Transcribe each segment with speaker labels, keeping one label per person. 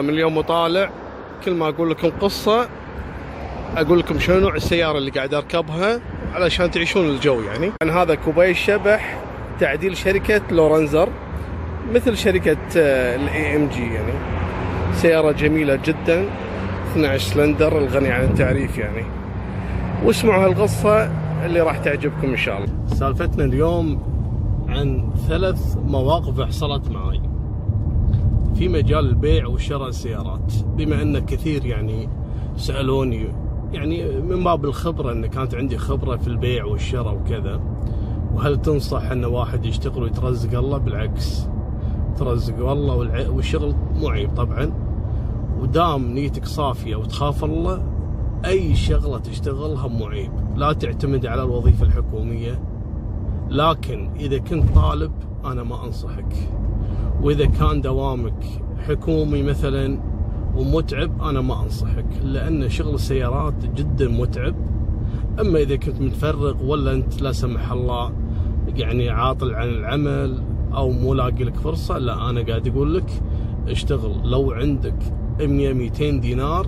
Speaker 1: من اليوم وطالع كل ما أقول لكم قصة أقول لكم شنو نوع السيارة اللي قاعد أركبها علشان تعيشون الجو يعني. عن هذا coupe الشبح تعديل شركة لورينسر مثل شركة ال AMG يعني. سيارة جميلة جدا 12 سلندر الغني عن التعريف يعني. واسمعوا هالقصة اللي راح تعجبكم إن شاء الله. سالفتنا اليوم عن ثلاث مواقف حصلت معي. في مجال البيع وشراء السيارات بما أن كثير يعني سألوني يعني من باب الخبرة أن كانت عندي خبرة في البيع والشراء وكذا وهل تنصح أن واحد يشتغل ويترزق الله؟ بالعكس ترزق الله والع... والشغل مو عيب طبعا. ودام نيتك صافية وتخاف الله أي شغلة تشتغلها مو عيب لا تعتمد على الوظيفة الحكومية لكن إذا كنت طالب أنا ما أنصحك. وإذا كان دوامك حكومي مثلا ومتعب أنا ما أنصحك لأن شغل السيارات جدا متعب. أما إذا كنت متفرغ ولا أنت لا سمح الله يعني عاطل عن العمل أو مو لاقي لك فرصة لا أنا قاعد أقول لك اشتغل. لو عندك 100 200 دينار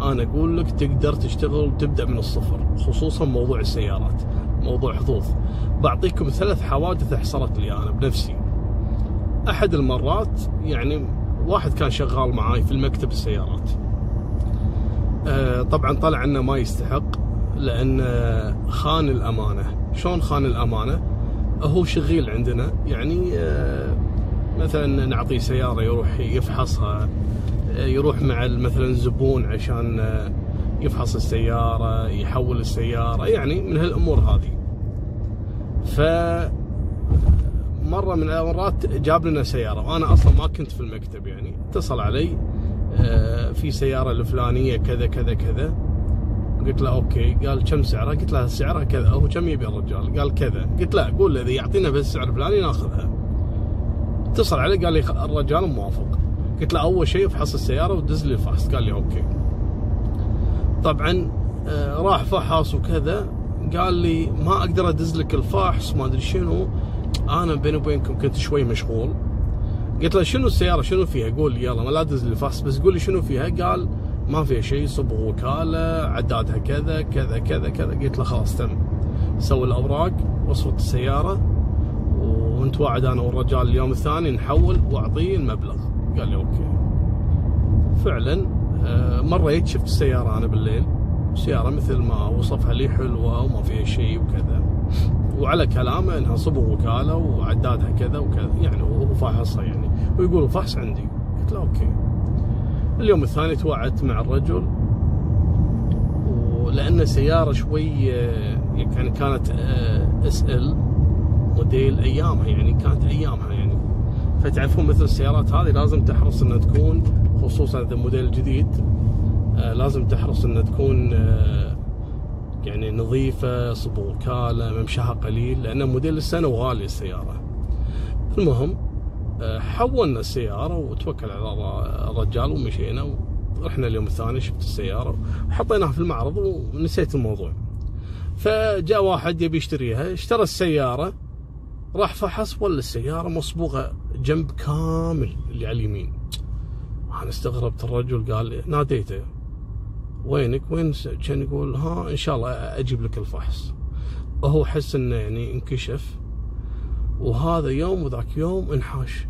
Speaker 1: أنا أقول لك تقدر تشتغل وتبدأ من الصفر خصوصا موضوع السيارات موضوع حظوظ. بعطيكم ثلاث حوادث حصلت لي أنا بنفسي. أحد المرات يعني واحد كان شغال معاي في المكتب السيارات. آه طبعا طلع إنه ما يستحق لأن خان الأمانة. شلون خان الأمانة؟ هو شغيل عندنا يعني آه مثلا نعطيه سيارة يروح يفحصها يروح مع مثلا الزبون عشان يفحص السيارة يحول السيارة يعني من هالأمور هذه. ف مرة من المرات جاب لنا سيارة وأنا أصلا ما كنت في المكتب يعني. اتصل علي في سيارة الفلانية كذا كذا كذا. قلت له أوكي. قال كم سعرها؟ قلت له سعرها كذا. هو كم يبي الرجال؟ قال كذا. قلت له قول إذا يعطينا بالسعر الفلاني ناخذها. اتصل علي قال لي الرجال موافق. قلت له أول شيء افحص السيارة ودز لي الفحص. قال لي okay. طبعا راح فحص وكذا. قال لي ما أقدر أدز لك الفحص ما أدري شنو. أنا بيني وبينكم كنت شوي مشغول. قلت له شنو السيارة؟ شنو فيها؟ قول لي يلا ما لا تدز الفحص بس قول لي شنو فيها؟ قال ما فيها شيء صبغ وكالة عدادها كذا كذا كذا كذا. قلت له خلاص تم. سوي الأوراق وصفة السيارة ونتواعد أنا والرجال اليوم الثاني نحول واعطيه المبلغ. قال لي okay. فعلا مريت شفت السيارة أنا بالليل. سيارة مثل ما وصفها لي حلوة وما فيها شيء وكذا. وعلى كلامه إنها صبغ وكالة وعدادها كذا وكذا. يعني وهو فاحصها يعني. ويقول الفحص عندي. قلت له okay. اليوم الثاني توعدت مع الرجل. ولأن سيارة شوي يعني كانت SL موديل أيامها يعني كانت أيامها يعني. فتعرفون مثل السيارات هذه لازم تحرص إنها تكون خصوصا إذا موديل جديد لازم تحرص إنها تكون يعني نظيفة صبغ وكالة ممشاها قليل لأن موديل السنة وغالية السيارة. المهم حولنا السيارة وتوكل على الرجال ومشينا ورحنا اليوم الثاني شفت السيارة وحطيناها في المعرض ونسيت الموضوع. فجاء واحد يبي يشتريها اشترى السيارة راح فحص ولا السيارة مصبوغة جنب كامل اللي على اليمين. أنا استغربت الرجل قال ناديته؟ وينك وين كان يقول ها إن شاء الله أجيب لك الفحص. وهو حس إنه يعني انكشف. وهذا يوم وذاك يوم انحاش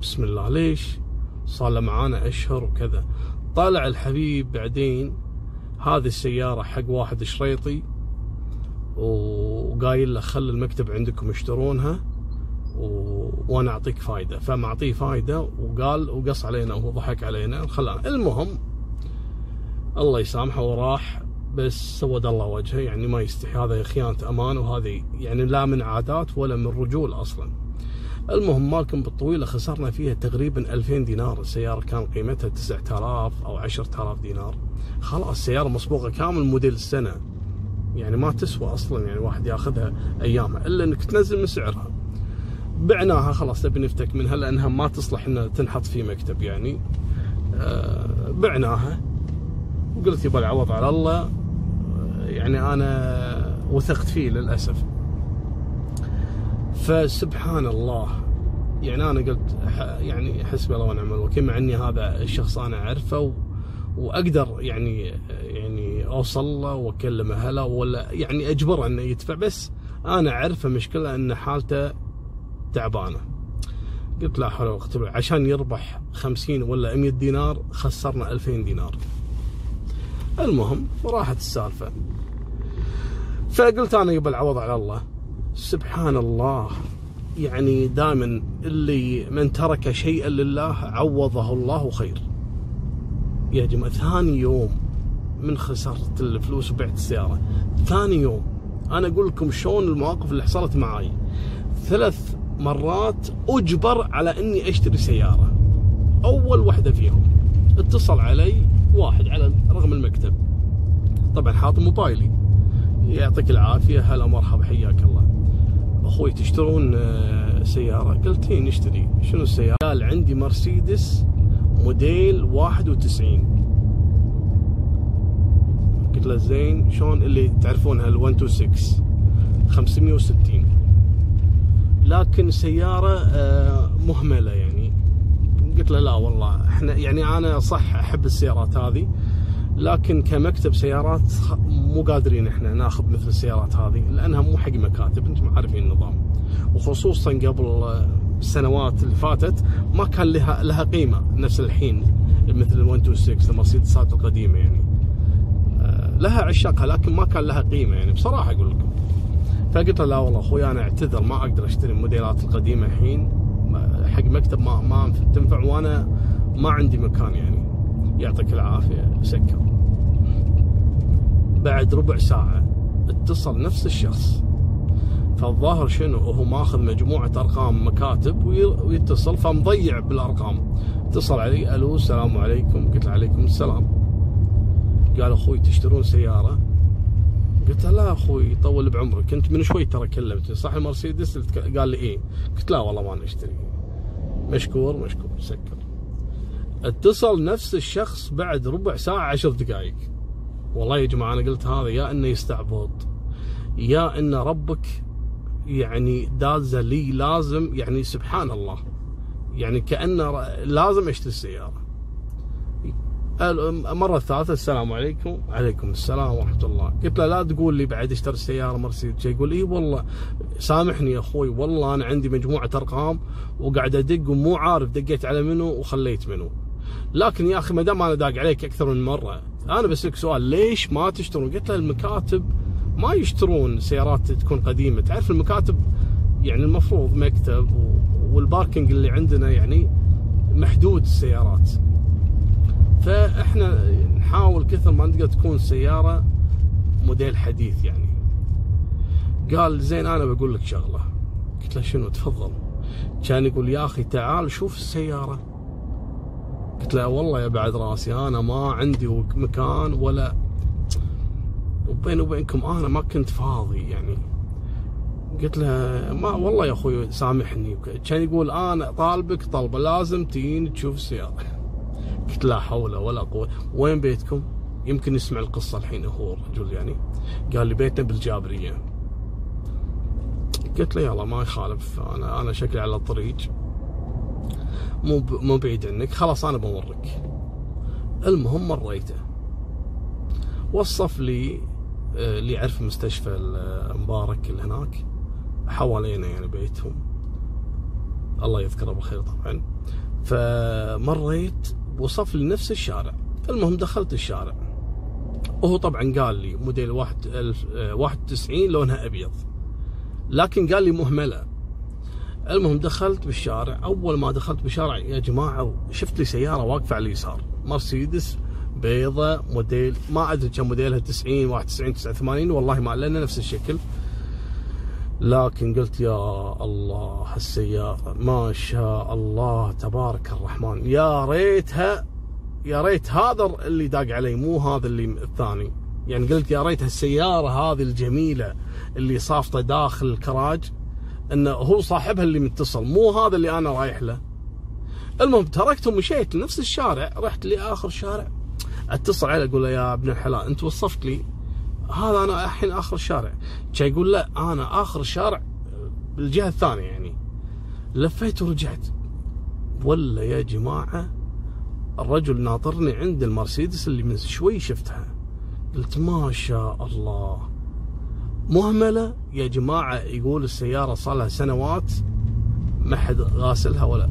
Speaker 1: بسم الله ليش؟ صار له معانا أشهر وكذا. طالع الحبيب بعدين هذه السيارة حق واحد شريطي وقايل له خل المكتب عندكم يشترونها و... وأنا أعطيك فايدة. فمعطيه فايدة وقال وقص علينا وهو ضحك علينا. خلانا المهم الله يسامحه وراح بس سود الله وجهه يعني ما يستحي. هذا خيانة أمان وهذه يعني لا من عادات ولا من رجول أصلا. المهم مالكم بالطويلة خسرنا فيها تقريبا 2000 دينار. السيارة كان قيمتها 9000 أو 10000 دينار. خلاص السيارة مصبوغة كامل موديل السنة. يعني ما تسوى أصلا يعني واحد ياخذها أيامها إلا أنك تنزل من سعرها. بعناها خلاص نبي نفتك منها لأنها ما تصلح أنها تنحط في مكتب يعني. آه بعناها. وقلت يبغى العوض على الله. يعني أنا وثقت فيه للأسف. فسبحان الله. يعني أنا قلت يعني حسبي الله ونعم الوكيل مع إني هذا الشخص أنا أعرفه. وأقدر يعني يعني أوصل له وأكلم أهله ولا يعني أجبره إنه يدفع. بس أنا أعرفه مشكلة إن حالته تعبانة. قلت لا حول ولا قوة عشان يربح 50 ولا 100 دينار خسرنا 2000 دينار. المهم راحت السالفة. فقلت أنا يبى العوض على الله سبحان الله يعني دائما اللي من ترك شيئا لله عوضه الله خير. يا جماعة ثاني يوم من خسرت الفلوس وبعت السيارة. ثاني يوم أنا أقول لكم شلون المواقف اللي حصلت معي ثلاث مرات أجبر على إني أشتري سيارة. أول واحدة فيهم. اتصل علي واحد على رقم المكتب. طبعا حاط موبايلي. يعطيك العافية. هلا مرحبا حياك الله. أخوي تشترون آه، سيارة؟ قلت اي نشتري. شنو السيارة؟ قال عندي مرسيدس موديل 91 قلت له زين شلون اللي تعرفونها ال 126 560 لكن سيارة آه، مهملة يعني. قلت له لا والله إحنا يعني أنا صح أحب السيارات هذه لكن كمكتب سيارات مو قادرين إحنا ناخذ مثل السيارات هذه لأنها مو حق مكاتب أنتم عارفين النظام. وخصوصا قبل السنوات اللي فاتت ما كان لها لها قيمة نفس الحين مثل ال 126 المرسيدسات القديمة يعني. آه، لها عشاقها لكن ما كان لها قيمة يعني بصراحة أقول لكم. فقلت له لا والله أخوي أنا أعتذر ما أقدر أشتري الموديلات القديمة الحين. حق مكتب ما ما تنفع وأنا ما عندي مكان يعني. يعطيك العافية. سكر. بعد ربع ساعة اتصل نفس الشخص. فالظاهر شنو؟ هو ماخذ مجموعة أرقام مكاتب ويتصل فمضيع بالأرقام. اتصل علي ألو السلام عليكم. قلت عليكم السلام. قال أخوي تشترون سيارة؟ قلت له لا أخوي طول بعمرك. انت من شوي ترى كلمتني صح المرسيدس قال لي إيه؟ قلت لا والله ما نشتري مشكور مشكور. سكر. اتصل نفس الشخص بعد ربع ساعة عشر دقائق والله يا جماعة أنا قلت هذا يا إنه يستعبط يا إن ربك يعني دازة لي لازم يعني سبحان الله. يعني كأنه لازم أشتري السيارة. المرة الثالثة السلام عليكم. عليكم السلام ورحمة الله. قلت له لا تقول لي بعد اشتري سيارة. مرسيدس يقول إي والله سامحني يا أخوي والله أنا عندي مجموعة أرقام وقاعد أدق ومو عارف دقيت على منو وخليت منو. لكن يا أخي ما دام أنا داق عليك أكثر من مرة أنا بسألك سؤال ليش ما تشترون؟ قلت له المكاتب ما يشترون سيارات تكون قديمة. تعرف المكاتب يعني المفروض مكتب والباركنج اللي عندنا يعني محدود السيارات. فإحنا نحاول كثر ما نقدر تكون سيارة موديل حديث يعني. قال زين أنا بقول لك شغلة. قلت له شنو؟ تفضل. كان يقول يا أخي تعال شوف السيارة. قلت له والله يا بعد راسي أنا ما عندي مكان ولا وبيني وبينكم أنا ما كنت فاضي يعني. قلت له ما والله يا أخوي سامحني. كان يقول أنا طالبك طلبه لازم تجيني تشوف السيارة. قلت لا حول ولا قوة. وين بيتكم؟ يمكن يسمع القصة الحين هو الرجل يعني. قال لي بيتنا بالجابرية. قلت له يلا ما يخالف. أنا أنا شكلي على الطريق. مو مو بعيد عنك. خلاص أنا بمرك المهم مريته. وصف لي آه، اللي يعرف مستشفى المبارك اللي هناك. حوالينا يعني بيتهم. الله يذكره بالخير طبعا. فمريت. وصف لي نفس الشارع. المهم دخلت الشارع. وهو طبعا قال لي موديل 91 آه، لونها أبيض. لكن قال لي مهمله المهم دخلت بالشارع. أول ما دخلت بالشارع يا جماعة شفت لي سيارة واقفة على اليسار. مرسيدس بيضة موديل ما أدري كم موديلها 90 91 89 والله ما لأن نفس الشكل. لكن قلت يا الله السيارة ما شاء الله تبارك الرحمن. يا ريتها يا ريت هذا اللي داق علي مو هذا اللي الثاني. يعني قلت يا ريت السيارة هذه الجميلة اللي صافطة داخل الكراج إنه هو صاحبها اللي متصل مو هذا اللي أنا رايح له. المهم تركته ومشيت لنفس الشارع رحت لآخر الشارع أتصل عليه أقول له يا ابن الحلال أنت وصفت لي هذا أنا الحين آخر الشارع كان يقول لا أنا آخر الشارع بالجهة الثانية يعني. لفيت ورجعت. ولا يا جماعة الرجل ناطرني عند المرسيدس اللي من شوي شفتها. قلت ما شاء الله. مهملة يا جماعة يقول السيارة صار لها سنوات ما حد غاسلها ولا.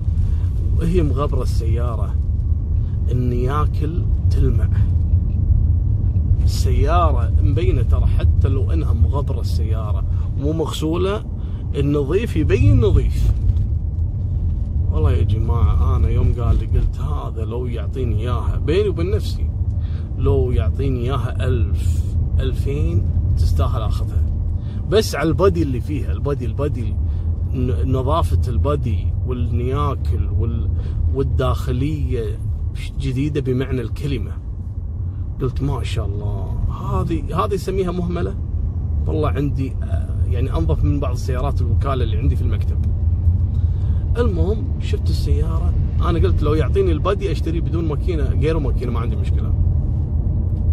Speaker 1: وهي مغبرة السيارة. النياكل تلمع. السيارة مبينة ترى حتى لو إنها مغبرة السيارة مو مغسولة النظيف يبين نظيف. والله يا جماعة أنا يوم قال لي قلت هذا لو يعطيني إياها بيني وبين نفسي لو يعطيني إياها ألف ألفين تستاهل أخذها. بس على البدي اللي فيها البدي البدي نظافة البدي والنياكل وال والداخلية جديدة بمعنى الكلمة. قلت ما شاء الله هذه هذه يسميها مهملة؟ والله عندي يعني أنظف من بعض السيارات الوكالة اللي عندي في المكتب. المهم شفت السيارة أنا قلت لو يعطيني البادي أشتري بدون ماكينة غير ماكينة ما عندي مشكلة.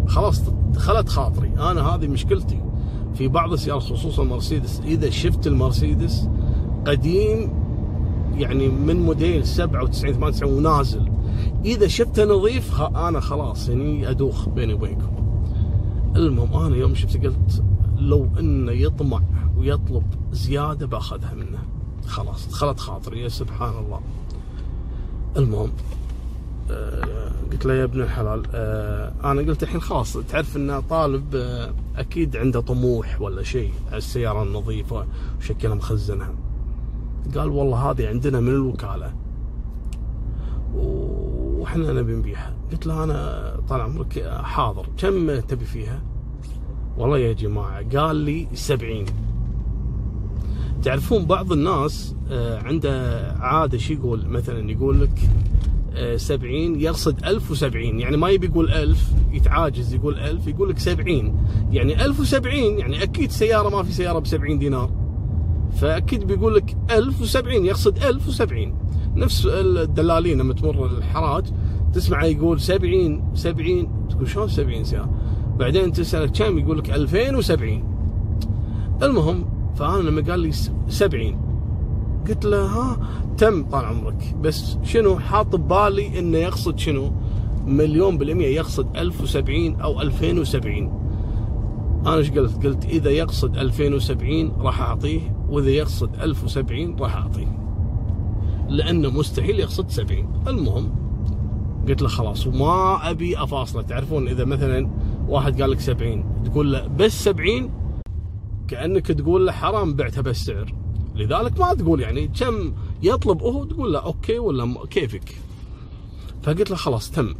Speaker 1: خلاص دخلت خاطري. أنا هذه مشكلتي في بعض السيارات خصوصا مرسيدس. إذا شفت المرسيدس قديم يعني من موديل 97 98 ونازل. إذا شفته نظيف أنا خلاص يعني أدوخ بيني وبينكم. المهم أنا يوم شفت قلت لو إنه يطمع ويطلب زيادة بأخذها منه. خلاص دخلت خاطري يا سبحان الله. المهم آه قلت له يا ابن الحلال آه أنا قلت الحين خلاص تعرف ان طالب آه أكيد عنده طموح ولا شيء السيارة النظيفة وشكلها مخزنها. قال والله هذه عندنا من الوكالة. وإحنا نبي نبيعها. قلت له أنا طال عمرك حاضر. كم تبي فيها؟ والله يا جماعة قال لي سبعين. تعرفون بعض الناس آه، عنده عادة شو يقول؟ مثلا يقول لك آه، سبعين يقصد ألف وسبعين. يعني ما يبي يقول ألف يتعاجز يقول ألف يقول لك سبعين. يعني ألف وسبعين يعني أكيد سيارة ما في سيارة بسبعين دينار. فأكيد بيقول لك ألف وسبعين يقصد ألف وسبعين. نفس الدلالين لما تمر الحراج تسمع يقول سبعين سبعين تقول شلون سبعين سيارة بعدين تسأله كم؟ يقول لك ألفين وسبعين. المهم فأنا لما قال لي سبعين قلت له ها تم طال عمرك. بس شنو؟ حاط ببالي إنه يقصد شنو؟ مليون بالمية يقصد 1070 أو 2070 أنا إيش قلت؟ قلت إذا يقصد 2070 راح أعطيه وإذا يقصد 1070 راح أعطيه. لأنه مستحيل يقصد 70 المهم قلت له خلاص وما أبي أفاصله. تعرفون إذا مثلا واحد قال لك 70 تقول له بس 70 كأنك تقول له حرام بعتها بالسعر. لذلك ما تقول يعني كم يطلب هو تقول له أوكي ولا كيفك؟ فقلت له خلاص تم.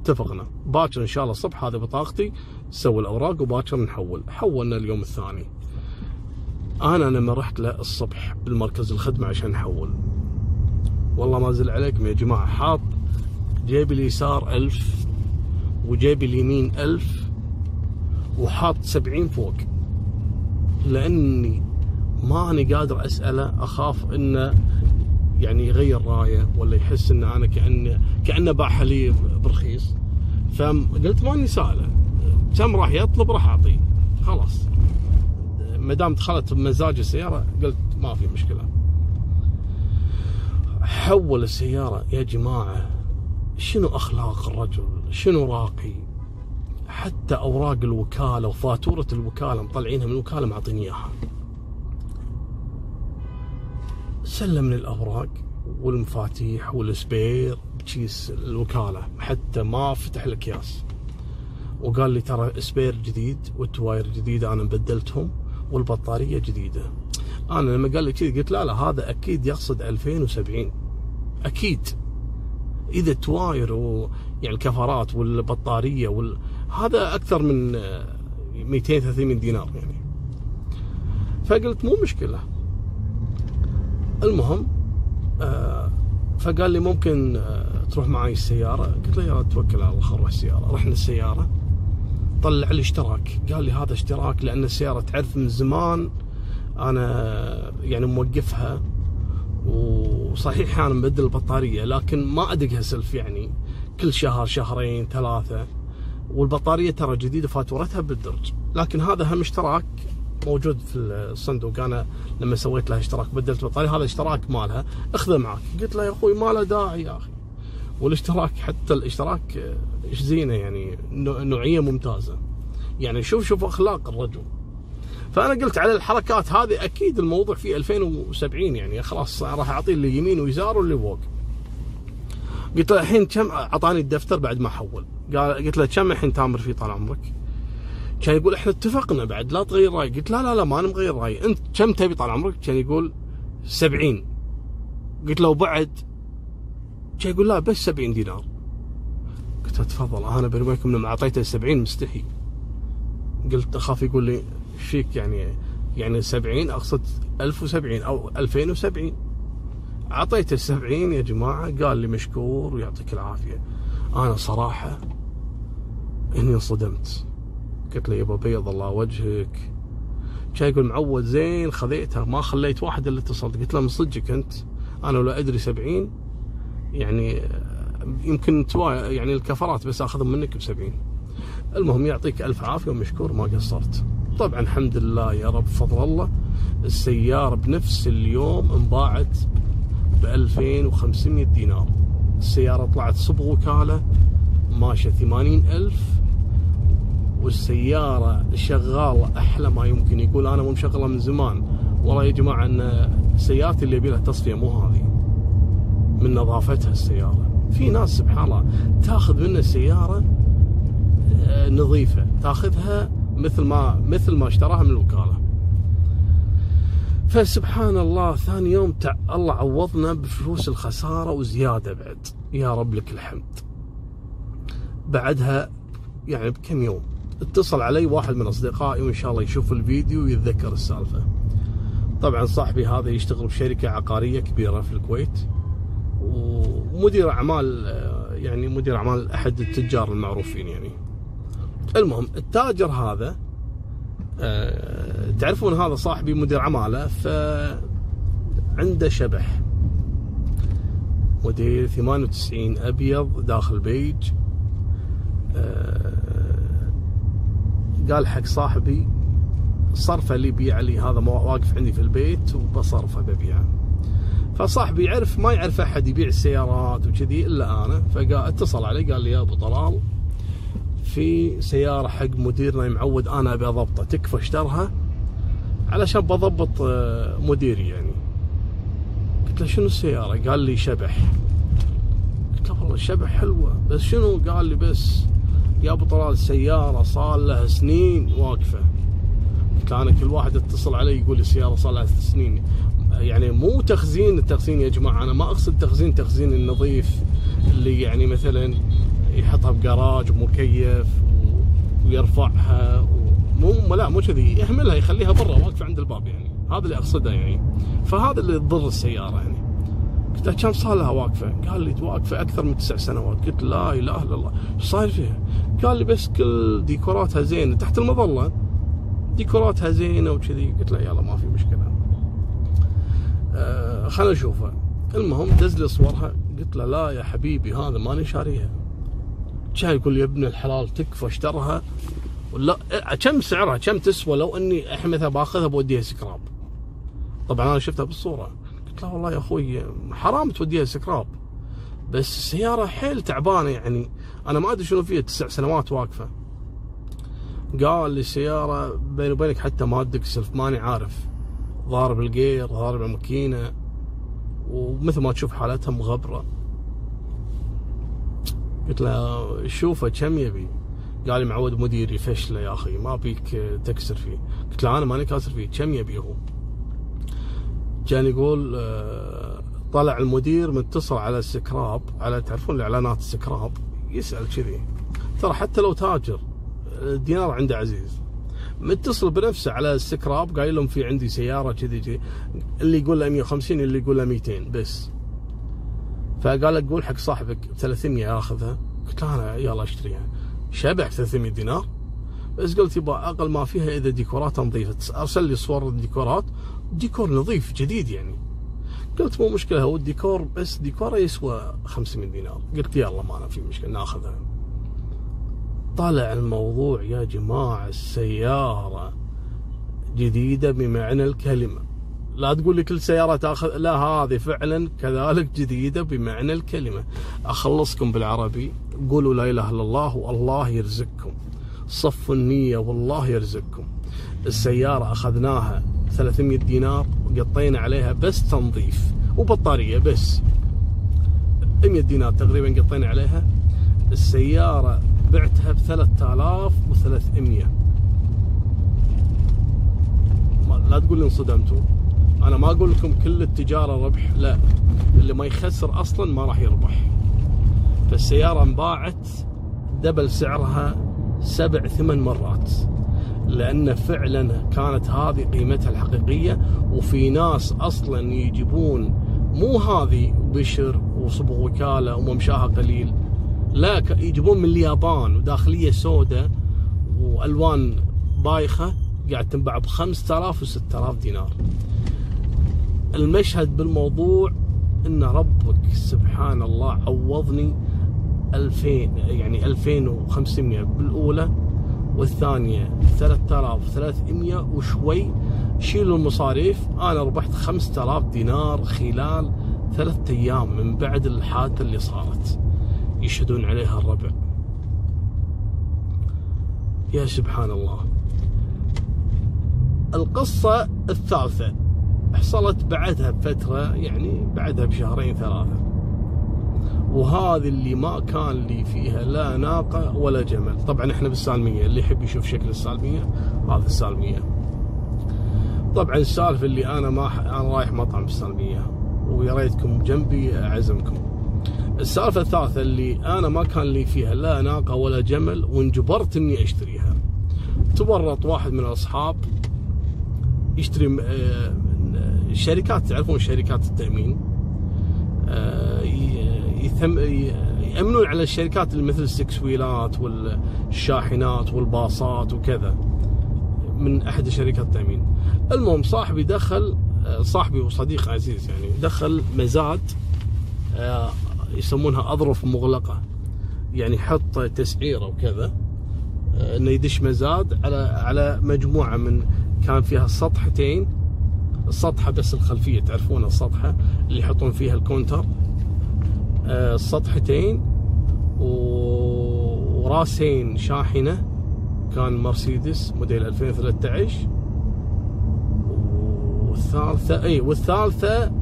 Speaker 1: اتفقنا. باكر إن شاء الله الصبح هذه بطاقتي سوي الأوراق وباكر نحول. حولنا اليوم الثاني. أنا لما رحت له الصبح بالمركز الخدمة عشان نحول. والله ما زل عليكم يا جماعة. حاط جيبي اليسار ألف وجيبي اليمين ألف وحاط سبعين فوق. لأني ماني قادر أسأله أخاف إنه يعني يغير رايه ولا يحس إن أنا كانه كأنه باع حليب برخيص. فقلت ماني سائله كم راح يطلب راح أعطيه. خلاص. ما دام دخلت بمزاج السيارة قلت ما في مشكلة. حول السيارة يا جماعة. شنو أخلاق الرجل؟ شنو راقي؟ حتى أوراق الوكالة وفاتورة الوكالة مطلعينها من الوكاله معطيني إياها. سلمني الأوراق والمفاتيح والسبير بكيس الوكالة حتى ما فتح الأكياس. وقال لي ترى سبير جديد والتواير جديدة أنا بدلتهم والبطارية جديدة. أنا لما قال لي كذي قلت لا لا هذا أكيد يقصد 2070 أكيد. إذا تواير و يعني الكفرات والبطارية وال... هذا أكثر من 230 دينار يعني. فقلت مو مشكلة. المهم آه فقال لي ممكن آه تروح معي السيارة. قلت له يا توكل على الله خروح السيارة. رحنا السيارة طلع لي اشتراك. قال لي هذا اشتراك لأن السيارة تعرف من زمان أنا يعني موقفها. وصحيح أنا مبدل البطارية لكن ما ادقها سلف يعني. كل شهر شهرين ثلاثة. والبطارية ترى جديدة فاتورتها بالدرج. لكن هذا هم اشتراك موجود في الصندوق. أنا لما سويت لها اشتراك بدلت بطاريه هذا اشتراك مالها. أخذه معك. قلت له يا أخوي ما له داعي يا أخي. والاشتراك حتى الاشتراك إيش زينة يعني نوعية ممتازة. يعني شوف شوف أخلاق الرجل. فأنا قلت على الحركات هذه أكيد الموضوع في 2070 يعني خلاص راح أعطيه اللي يمين ويسار واللي فوق. قلت له الحين كم أعطاني الدفتر بعد ما حول. قال قلت له كم الحين تامر فيه طال عمرك؟ كان يقول إحنا اتفقنا بعد لا تغير رأي. قلت لا لا لا ما أنا مغير رأيي. أنت كم تبي طال عمرك؟ كان يقول 70 قلت له بعد كان يقول لا بس 70 دينار. قلت له تفضل أنا بيني وبينكم لما أعطيته 70 مستحي قلت أخاف يقول لي إيش فيك يعني يعني 70 أقصد 1070 أو 2070 اعطيته 70 يا جماعة قال لي مشكور ويعطيك العافية. أنا صراحة إني انصدمت. قلت له يابا بيض الله وجهك. كان يقول معود زين خذيتها ما خليت واحد إلا اتصلت. قلت له من صدقك أنت؟ أنا ولا أدري 70 يعني يمكن يعني الكفرات بس أخذهم منك ب 70 المهم يعطيك ألف عافية ومشكور ما قصرت. طبعا الحمد لله يا رب فضل الله السيارة بنفس اليوم انباعت ب 2500 دينار. السيارة طلعت صبغ وكالة ماشية 80000 والسيارة شغالة أحلى ما يمكن يقول. أنا مو مشغلة من زمان. والله يا جماعة أن سيارتي اللي يبي لها تصفية مو هذه. من نظافتها السيارة. في ناس سبحان الله تاخذ منه السياره آه، نظيفة. تاخذها مثل ما مثل ما اشتراها من الوكالة. فسبحان الله ثاني يوم تع... الله عوضنا بفلوس الخسارة وزيادة بعد. يا رب لك الحمد. بعدها يعني بكم يوم. اتصل علي واحد من أصدقائي وإن شاء الله يشوف الفيديو ويتذكر السالفة. طبعا صاحبي هذا يشتغل بشركة عقارية كبيرة في الكويت. ومدير أعمال يعني مدير أعمال أحد التجار المعروفين يعني. المهم التاجر هذا آه، تعرفون هذا صاحبي مدير عماله ف عنده شبح. موديل 98 أبيض داخل بيج. آه، قال حق صاحبي صرفه اللي يبيع لي هذا واقف عندي في البيت وبصرفه ببيعه. فصاحبي يعرف ما يعرف أحد يبيع السيارات وكذي إلا أنا. فقال اتصل علي قال لي يا أبو طلال في سيارة حق مديرنا معود أنا أبي أضبطه. تكفى اشترها علشان بضبط آه، مديري يعني. قلت له شنو السيارة؟ قال لي شبح. قلت له والله شبح حلوة بس شنو؟ قال لي بس يا أبو طلال السياره صار لها سنين واقفة. قلت أنا كل واحد اتصل علي يقول لي السياره صار لها سنين. يعني مو تخزين التخزين يا جماعة أنا ما أقصد تخزين تخزين النظيف اللي يعني مثلا يحطها بجراج مكيف ويرفعها مو لا مو كذي. يحملها يخليها برا واقفة عند الباب يعني. هذا اللي أقصده يعني. فهذا اللي تضر السيارة يعني. قلت له كم صار لها واقفة؟ قال لي واقفة أكثر من تسع سنوات. قلت لا اله الا الله إيش صاير فيها؟ قال لي بس كل ديكوراتها زينة. تحت المظلة ديكوراتها زينة وكذي. قلت له يلا ما في مشكلة. آه خلينا نشوفها المهم دز لي صورها. قلت له لا يا حبيبي هذا ماني شاريها. كان يقول يا ابن الحلال تكفى اشترها. ولا كم سعرها؟ كم تسوى؟ لو اني الحين مثلا باخذها بوديها سكراب. طبعا أنا شفتها بالصورة. قلت له والله يا أخوي حرام توديها سكراب. بس السياره حيل تعبانة يعني. أنا ما أدري شنو فيها تسع سنوات واقفة. قال لي السيارة بيني وبينك حتى ما ادق سلف ماني عارف. ضارب الجير ضارب الماكينة. ومثل ما تشوف حالتها مغبرة. قلت له شوفه كم يبي. قال لي معود مديري فشله يا أخي ما بيك تكسر فيه. قلت له أنا ماني كاسر فيه كم يبي هو؟ كان يقول آه، طلع المدير متصل على السكراب على تعرفون الإعلانات السكراب؟ يسأل كذي. ترى حتى لو تاجر الدينار عنده عزيز. متصل بنفسه على السكراب قايل لهم في عندي سيارة كذي اللي يقول له 150 اللي يقول له 200 بس. فقال لك قول حق صاحبك 300 آخذها. قلت له أنا يلا أشتريها. شبح 300 دينار؟ بس قلت يبا أقل ما فيها إذا ديكوراتها نظيفة. أرسل لي صور الديكورات. ديكور نظيف جديد يعني. قلت مو مشكلة هو الديكور بس ديكوره يسوى 500 دينار. قلت يلا ما أنا في مشكلة ناخذها. طلع الموضوع يا جماعة السيارة جديدة بمعنى الكلمة. لا تقول لي كل سيارة تاخذ لا هذه فعلا كذلك جديدة بمعنى الكلمة. أخلصكم بالعربي. قولوا لا إله إلا الله والله يرزقكم. صفوا النية والله يرزقكم. السيارة أخذناها 300 دينار وقطينا عليها بس تنظيف وبطارية بس. 100 دينار تقريبا قطينا عليها. السيارة بعتها ب 3300 لا تقول لي انصدمتوا. أنا ما أقول لكم كل التجارة ربح لا. اللي ما يخسر أصلا ما راح يربح. فالسيارة انباعت دبل سعرها سبع ثمان مرات. لأن فعلا كانت هذه قيمتها الحقيقية وفي ناس أصلا يجيبون مو هذه بشر وصبغ وكالة وممشاها قليل. لا يجيبون من اليابان وداخلية سوداء وألوان بايخة قاعد تنباع ب 5000 و 6000 دينار. المشهد بالموضوع إن ربك سبحان الله عوضني 2000 يعني 2500 بالأولى والثانية 3300 وشوي. شيلوا المصاريف أنا ربحت 5000 دينار خلال ثلاثة أيام من بعد الحادثة اللي صارت. يشهدون عليها الربع. يا سبحان الله. القصة الثالثة. حصلت بعدها بفترة يعني بعدها بشهرين ثلاثة. وهذه اللي ما كان لي فيها لا ناقة ولا جمل. طبعا إحنا بالسالمية اللي يحب يشوف شكل السالمية هذا السالمية. طبعا السالفة اللي أنا ما أنا رايح مطعم السالمية ويا ريتكم جنبي أعزمكم. السالفة الثالثة اللي أنا ما كان لي فيها لا ناقة ولا جمل وانجبرت إني أشتريها. تورط واحد من الأصحاب يشتري الشركات تعرفون شركات التأمين آه، يثم يأمنون على الشركات اللي مثل السكس ويلات والشاحنات والباصات وكذا من أحد شركات التأمين. المهم صاحبي دخل آه، صاحبي وصديق عزيز يعني دخل مزاد آه، يسمونها أظرف مغلقة. يعني حط تسعيرة وكذا إنه يدش مزاد على على مجموعة من كان فيها سطحتين السطحه بس الخلفية تعرفون السطحة اللي يحطون فيها الكونتر. السطحتين آه، وراسين شاحنة. كان مرسيدس موديل 2013 والثالثة إي والثالثة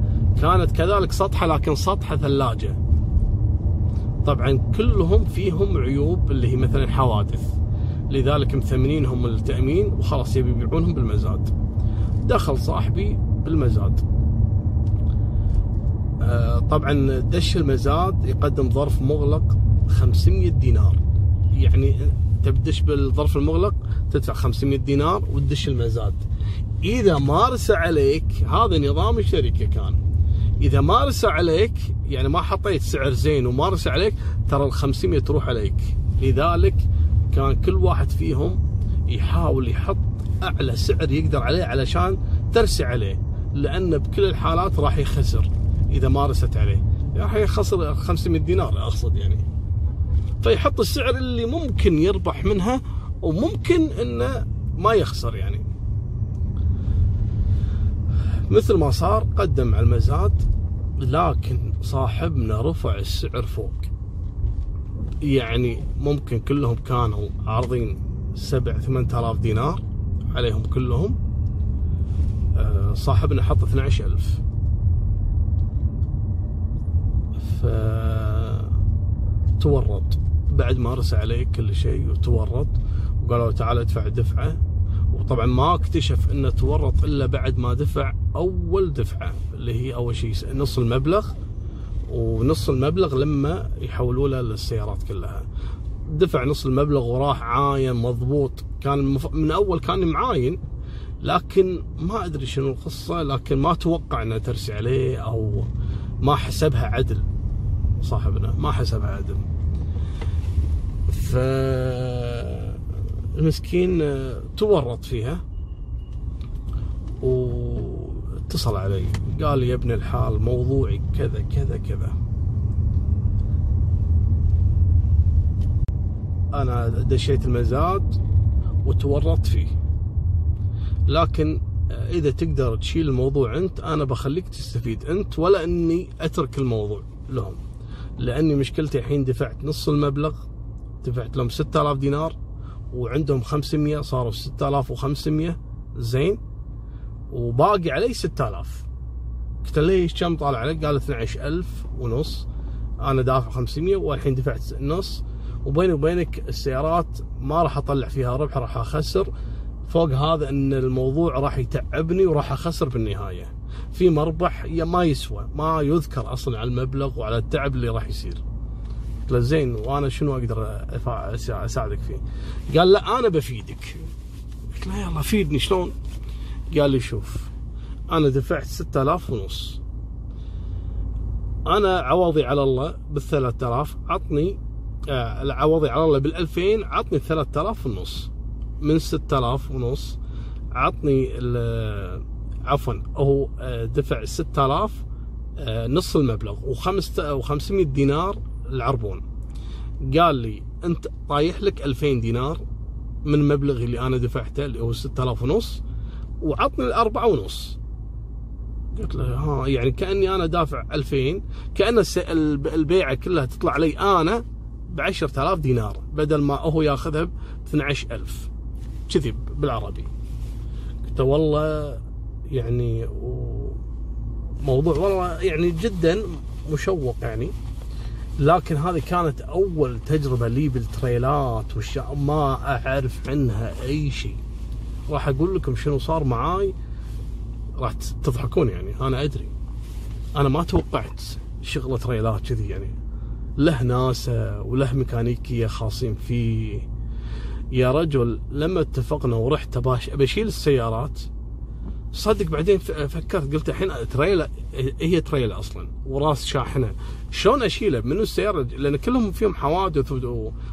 Speaker 1: كانت كذلك سطحة لكن سطحة ثلاجة. طبعا كلهم فيهم عيوب اللي هي مثلا حوادث. لذلك مثمنينهم التامين وخلاص يبي يبيعونهم بالمزاد. دخل صاحبي بالمزاد. آه، طبعا دش المزاد يقدم ظرف مغلق 500 دينار. يعني تبدش بالظرف المغلق تدفع 500 دينار وتدش المزاد. إذا مارس عليك هذا نظام الشركة كان. إذا مارس عليك يعني ما حطيت سعر زين ومارس عليك ترى ال 500 تروح عليك. لذلك كان كل واحد فيهم يحاول يحط أعلى سعر يقدر عليه علشان ترسي عليه لأن بكل الحالات راح يخسر إذا مارست عليه. راح يخسر 500 دينار أقصد يعني. فيحط السعر اللي ممكن يربح منها وممكن إنه ما يخسر يعني. مثل ما صار قدم على المزاد لكن صاحبنا رفع السعر فوق. يعني ممكن كلهم كانوا عارضين سبع ثمان آلاف دينار. عليهم كلهم آه، صاحبنا حط 12000 ف تورط. بعد ما رسى عليك كل شيء وتورط وقالوا تعال ادفع دفعة. وطبعا ما اكتشف إنه تورط إلا بعد ما دفع أول دفعة اللي هي أول شيء نص المبلغ. ونص المبلغ لما يحولوا له للسيارات كلها. دفع نص المبلغ وراح عاين مضبوط كان من أول كان معاين لكن ما أدري شنو القصة لكن ما توقع انه ترسي عليه أو ما حسبها عدل. صاحبنا ما حسبها عدل. ف المسكين تورط فيها واتصل علي. قال يا ابن الحال موضوعي كذا كذا كذا. أنا دشيت المزاد. وتورطت فيه. لكن إذا تقدر تشيل الموضوع أنت أنا بخليك تستفيد أنت ولا أني أترك الموضوع لهم. لأني مشكلتي الحين دفعت نص المبلغ دفعت لهم 6000 دينار وعندهم 500 صاروا 6500 زين؟ وباقي علي 6000 قلت له ليش؟ كم طالع عليك؟ قال 12000 ونص. أنا دافع 500 والحين دفعت نص. وبيني وبينك السيارات ما راح أطلع فيها ربح راح أخسر. فوق هذا إن الموضوع راح يتعبني وراح أخسر بالنهاية. في مربح ما يسوى ما يذكر أصلا على المبلغ وعلى التعب اللي راح يصير. قلت زين وأنا شنو أقدر أساعدك فيه؟ قال لا أنا بفيدك. قلت له يلا فيدني شلون؟ قال لي شوف أنا دفعت 6000 ونص. أنا عوضي على الله بال 3000 عطني عوضي على الله. بال 2000 عطني 3000 ونص. من 6000 ونص عطني عفوا هو آه، دفع 6000 آه، نص المبلغ و500 دينار العربون. قال لي أنت طايح لك 2000 دينار من المبلغ اللي أنا دفعته اللي هو 6000 ونص وعطني الأربعة ونص. قلت له ها. يعني كأني أنا دافع 2000 كأن البيعة كلها تطلع لي أنا ب 10000 دينار بدل ما هو ياخذها ب 12000 كذي بالعربي. قلت والله يعني موضوع والله يعني جدا مشوق يعني. لكن هذه كانت أول تجربة لي بالتريلات والشا ما أعرف عنها أي شيء. راح أقول لكم شنو صار معاي. راح تضحكون يعني أنا أدري. أنا ما توقعت شغلة تريلات كذي يعني. له ناسه وله ميكانيكية خاصين فيه. يا رجل لما اتفقنا ورحت بشيل السيارات صدق بعدين فكرت قلت الحين تريلا هي تريلا أصلا وراس شاحنة. شلون أشيله؟ من السيارة؟ لأن كلهم فيهم حوادث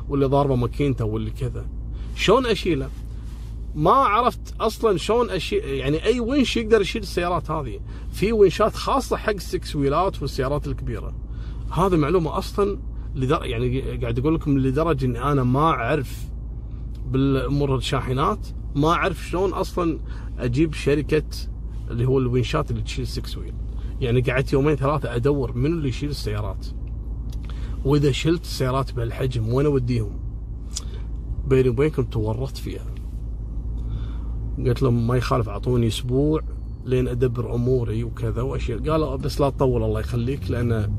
Speaker 1: واللي ضاربة ماكينته واللي كذا. شلون أشيله؟ ما عرفت أصلا شلون اشيل يعني أي ونش يقدر يشيل السيارات هذه. في ونشات خاصة حق ال six wheel ات والسيارات الكبيرة. هذه معلومة أصلا لدر... يعني قاعد أقول لكم لدرجة إني أنا ما أعرف بالأمور الشاحنات ما أعرف شلون أصلا أجيب شركة اللي هو الونشات اللي تشيل ال six wheel يعني قعدت يومين ثلاثة أدور من اللي يشيل السيارات. وإذا شلت السيارات بهالحجم وين أوديهم؟ بيني وبينكم تورطت فيها. قلت لهم ما يخالف أعطوني أسبوع لين أدبر أموري وكذا وأشياء. قالوا بس لا تطول الله يخليك لأن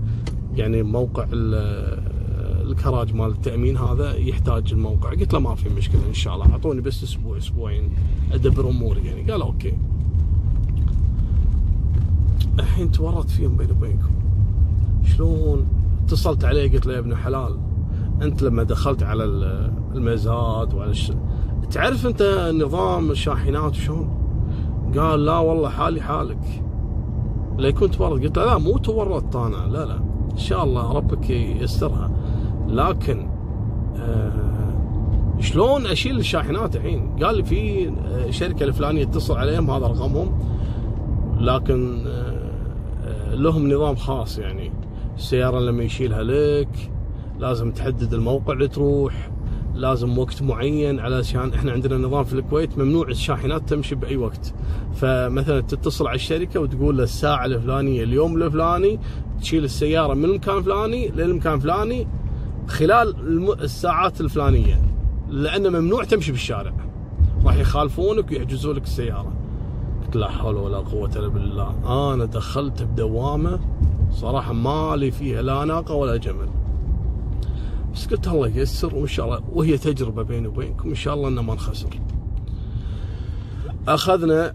Speaker 1: يعني موقع الكراج مال التأمين هذا يحتاج الموقع. قلت له ما في مشكلة إن شاء الله. أعطوني بس أسبوع أسبوعين. أدبر أموري يعني. قال أوكي. الحين تورط فيهم بيني وبينكم. شلون؟ اتصلت عليه قلت له يا ابن حلال أنت لما دخلت على المزاد وعلى الش... تعرف أنت نظام الشاحنات شلون؟ قال لا والله حالي حالك. لا يكون تورط؟ قلت له لا مو تورطت أنا. لا لا. إن شاء الله ربك ييسرها. لكن آه شلون أشيل الشاحنات الحين؟ قال في شركة الفلانية اتصل عليهم هذا رقمهم. لكن آه لهم نظام خاص يعني. السيارة لما يشيلها لك لازم تحدد الموقع اللي تروح. لازم وقت معين علشان إحنا عندنا نظام في الكويت ممنوع الشاحنات تمشي بأي وقت. فمثلا تتصل على الشركة وتقول له الساعة الفلانية اليوم الفلاني تشيل السيارة من المكان الفلاني للمكان الفلاني خلال الساعات الفلانية. لأنه ممنوع تمشي بالشارع راح يخالفونك ويحجزوا لك السيارة. قلت لا حول ولا قوة إلا بالله. أنا دخلت بدوامة صراحة مالي فيها لا ناقة ولا جمل. بس قلت الله ييسر وإن شاء الله وهي تجربة بيني وبينكم إن شاء الله إنه ما نخسر أخذنا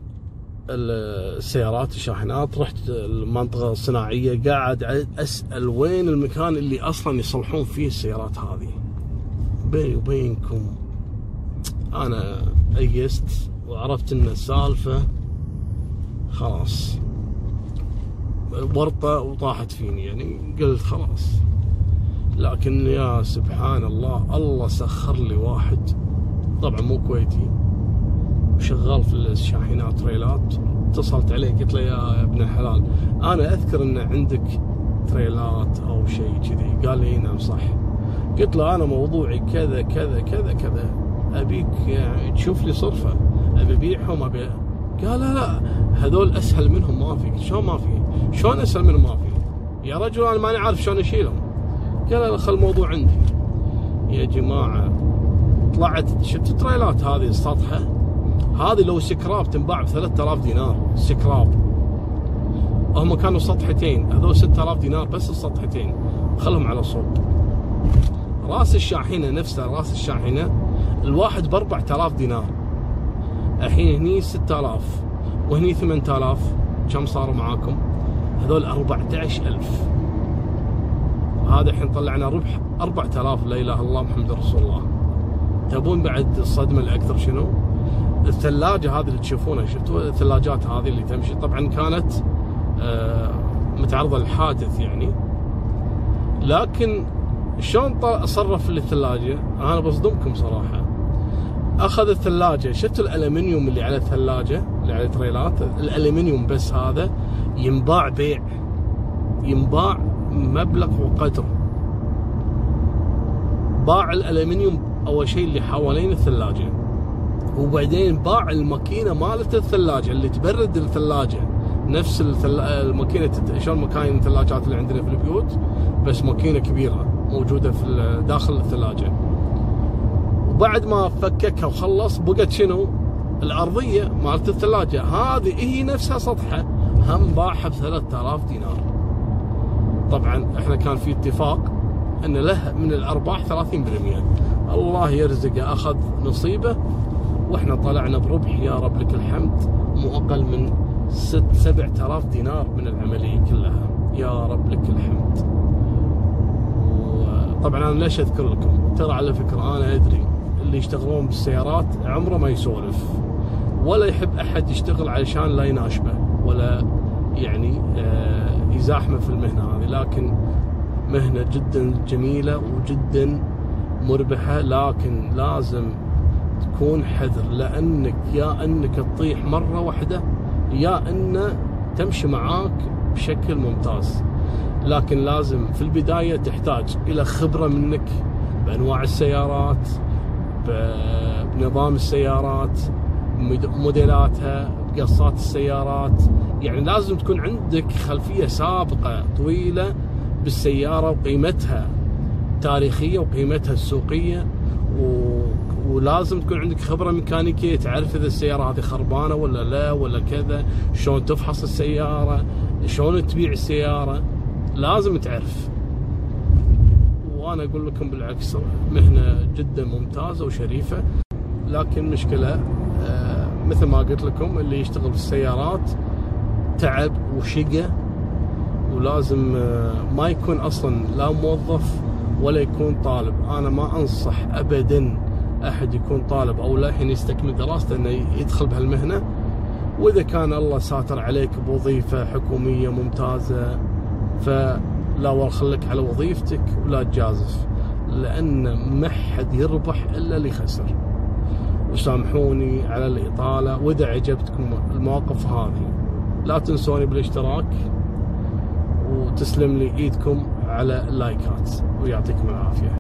Speaker 1: السيارات الشاحنات رحت المنطقة الصناعية قاعد أسأل وين المكان اللي أصلا يصلحون فيه السيارات هذه. بيني وبينكم أنا أيست وعرفت إن السالفة خلاص. ورطة وطاحت فيني يعني قلت خلاص. لكن يا سبحان الله الله سخر لي واحد. طبعا مو كويتي. وشغال في الشاحنات تريلات. اتصلت عليه قلت له يا ابن الحلال أنا أذكر إن عندك تريلات أو شيء كذي. قال لي نعم صح. قلت له أنا موضوعي كذا كذا كذا كذا. أبيك يعني تشوف لي صرفة. أبي أبيعهم أبي قال لا لا هذول أسهل منهم ما في. شلون ما في؟ شلون أسهل منهم؟ ما في. يا رجل أنا ماني عارف شلون أشيلهم. قال لا خل الموضوع عندي. يا جماعة طلعت شفت التريلات هذه السطحة؟ هذه لو سكراب تنباع ب 3000 دينار سكراب. هم كانوا سطحتين هذول 6000 دينار بس السطحتين. خلهم على صوب. راس الشاحنة نفسها راس الشاحنة الواحد ب 4000 دينار. الحين هني 6000 وهني 8000 كم صاروا معاكم؟ هذول 14000 هذا الحين طلعنا ربح 4000 لا إله إلا الله محمد رسول الله. تبون بعد الصدمة الأكثر شنو؟ الثلاجة هذه اللي تشوفونها شفتوا الثلاجات هذه اللي تمشي؟ طبعا كانت آه، متعرضة للحادث يعني. لكن شلون صرف للثلاجه؟ أنا بصدمكم صراحة. أخذ الثلاجة شفت الألمنيوم اللي على الثلاجة؟ اللي على التريلات؟ الألمنيوم بس هذا ينباع بيع. ينباع مبلغ وقدر. باع الألمنيوم أول شيء اللي حوالين الثلاجة وبعدين باع الماكينة مالت الثلاجة اللي تبرد الثلاجة. نفس الماكينة شلون مكاين الثلاجات اللي عندنا في البيوت؟ بس ماكينة كبيرة موجودة في داخل الثلاجة. وبعد ما فككها وخلص بقت شنو؟ الأرضية مالت الثلاجة. هذه هي نفسها سطحة هم باعها ب 3000 دينار. طبعا إحنا كان في اتفاق إن له من الأرباح 30% الله يرزقه أخذ نصيبه وإحنا طلعنا بربح يا رب لك الحمد مو أقل من ست سبعة آلاف دينار من العملية كلها. يا رب لك الحمد. طبعا أنا ليش أذكر لكم؟ ترى على فكرة أنا أدري اللي يشتغلون بالسيارات عمره ما يسولف. ولا يحب أحد يشتغل علشان لا يناشبه ولا يعني آه، يزاحمه في المهنة هذه لكن مهنة جدا جميلة وجدا مربحة لكن لازم تكون حذر لأنك يا أنك تطيح مرة واحدة يا انه تمشي معاك بشكل ممتاز. لكن لازم في البداية تحتاج إلى خبرة منك بأنواع السيارات بنظام السيارات موديلاتها بقصات السيارات يعني لازم تكون عندك خلفية سابقة طويلة بالسيارة وقيمتها تاريخيه وقيمتها السوقية و ولازم تكون عندك خبرة ميكانيكية تعرف إذا السيارة هذه خربانة ولا لا ولا كذا شلون تفحص السيارة شلون تبيع السيارة لازم تعرف. وأنا أقول لكم بالعكس مهنة جدا ممتازة وشريفة لكن مشكلة آه، مثل ما قلت لكم اللي يشتغل بالسيارات تعب وشقة ولازم آه، ما يكون أصلا لا موظف ولا يكون طالب. أنا ما أنصح ابدا أحد يكون طالب أو لا الحين يستكمل دراسته إنه يدخل بهالمهنة. وإذا كان الله ساتر عليك بوظيفة حكومية ممتازة فلا والله خليك على وظيفتك ولا تجازف لأن ما حد يربح إلا اللي يخسر وسامحوني على الإطالة وإذا عجبتكم المواقف هذه. لا تنسوني بالاشتراك وتسلم لي إيدكم على اللايكات ويعطيكم العافية.